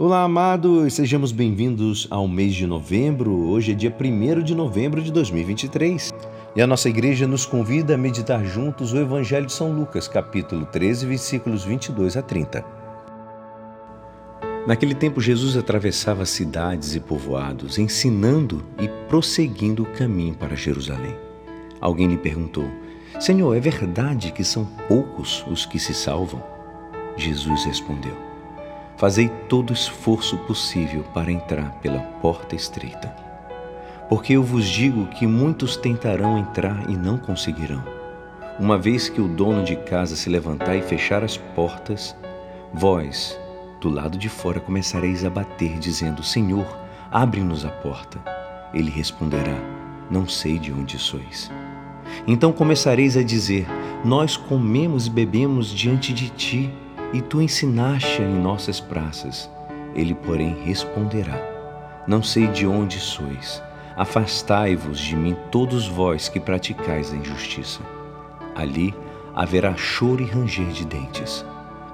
Olá, amados, sejamos bem-vindos ao mês de novembro. Hoje é dia 1 de novembro de 2023 e a nossa igreja nos convida a meditar juntos o Evangelho de São Lucas, capítulo 13, versículos 22 a 30. Naquele tempo, Jesus atravessava cidades e povoados, ensinando e prosseguindo o caminho para Jerusalém. Alguém lhe perguntou: Senhor, é verdade que são poucos os que se salvam? Jesus respondeu: Fazei todo esforço possível para entrar pela porta estreita. Porque eu vos digo que muitos tentarão entrar e não conseguirão. Uma vez que o dono de casa se levantar e fechar as portas, vós, do lado de fora, começareis a bater, dizendo: Senhor, abre-nos a porta. Ele responderá: Não sei de onde sois. Então começareis a dizer: Nós comemos e bebemos diante de ti e tu ensinaste em nossas praças. Ele, porém, responderá: Não sei de onde sois. Afastai-vos de mim, todos vós que praticais a injustiça. Ali haverá choro e ranger de dentes.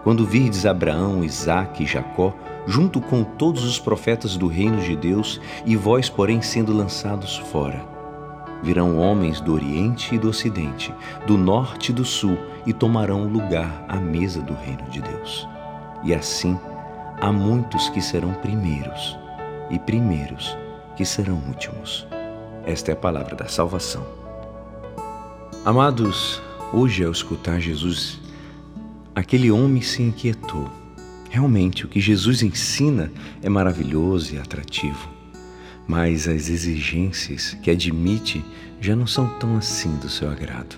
Quando virdes Abraão, Isaque e Jacó, junto com todos os profetas do reino de Deus, e vós, porém, sendo lançados fora Virão homens do Oriente e do Ocidente, do Norte e do Sul, e tomarão lugar à mesa do reino de Deus. E assim há muitos que serão primeiros, e primeiros que serão últimos. Esta é a palavra da salvação. Amados, hoje ao escutar Jesus, aquele homem se inquietou. Realmente, o que Jesus ensina é maravilhoso e atrativo mas as exigências que admite já não são tão assim do seu agrado.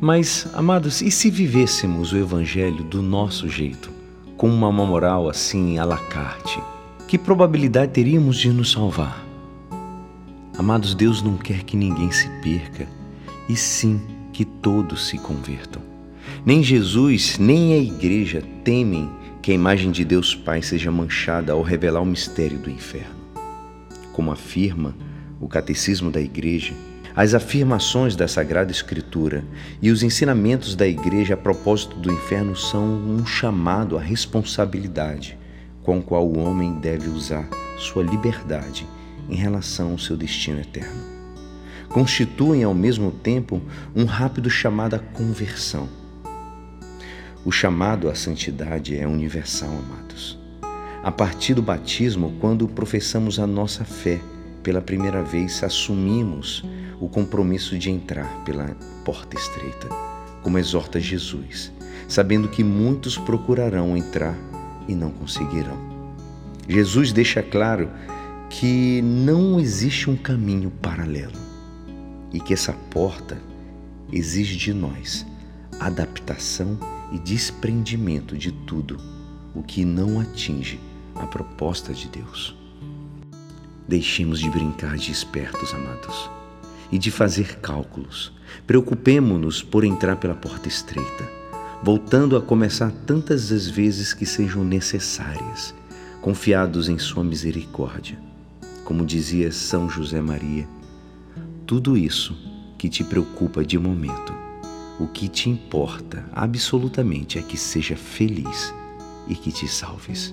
Mas, amados, e se vivêssemos o Evangelho do nosso jeito, com uma moral assim à la carte, que probabilidade teríamos de nos salvar? Amados, Deus não quer que ninguém se perca, e sim que todos se convertam. Nem Jesus, nem a igreja temem que a imagem de Deus Pai seja manchada ao revelar o mistério do inferno como afirma o Catecismo da Igreja, as afirmações da Sagrada Escritura e os ensinamentos da Igreja a propósito do inferno são um chamado à responsabilidade com o qual o homem deve usar sua liberdade em relação ao seu destino eterno. Constituem ao mesmo tempo um rápido chamado à conversão. O chamado à santidade é universal, amados a partir do batismo, quando professamos a nossa fé pela primeira vez, assumimos o compromisso de entrar pela porta estreita, como exorta Jesus, sabendo que muitos procurarão entrar e não conseguirão. Jesus deixa claro que não existe um caminho paralelo e que essa porta exige de nós adaptação e desprendimento de tudo o que não atinge a proposta de Deus. Deixemos de brincar de espertos, amados, e de fazer cálculos. Preocupemo-nos por entrar pela porta estreita, voltando a começar tantas as vezes que sejam necessárias, confiados em Sua misericórdia. Como dizia São José Maria, tudo isso que te preocupa de momento, o que te importa absolutamente é que seja feliz e que te salves.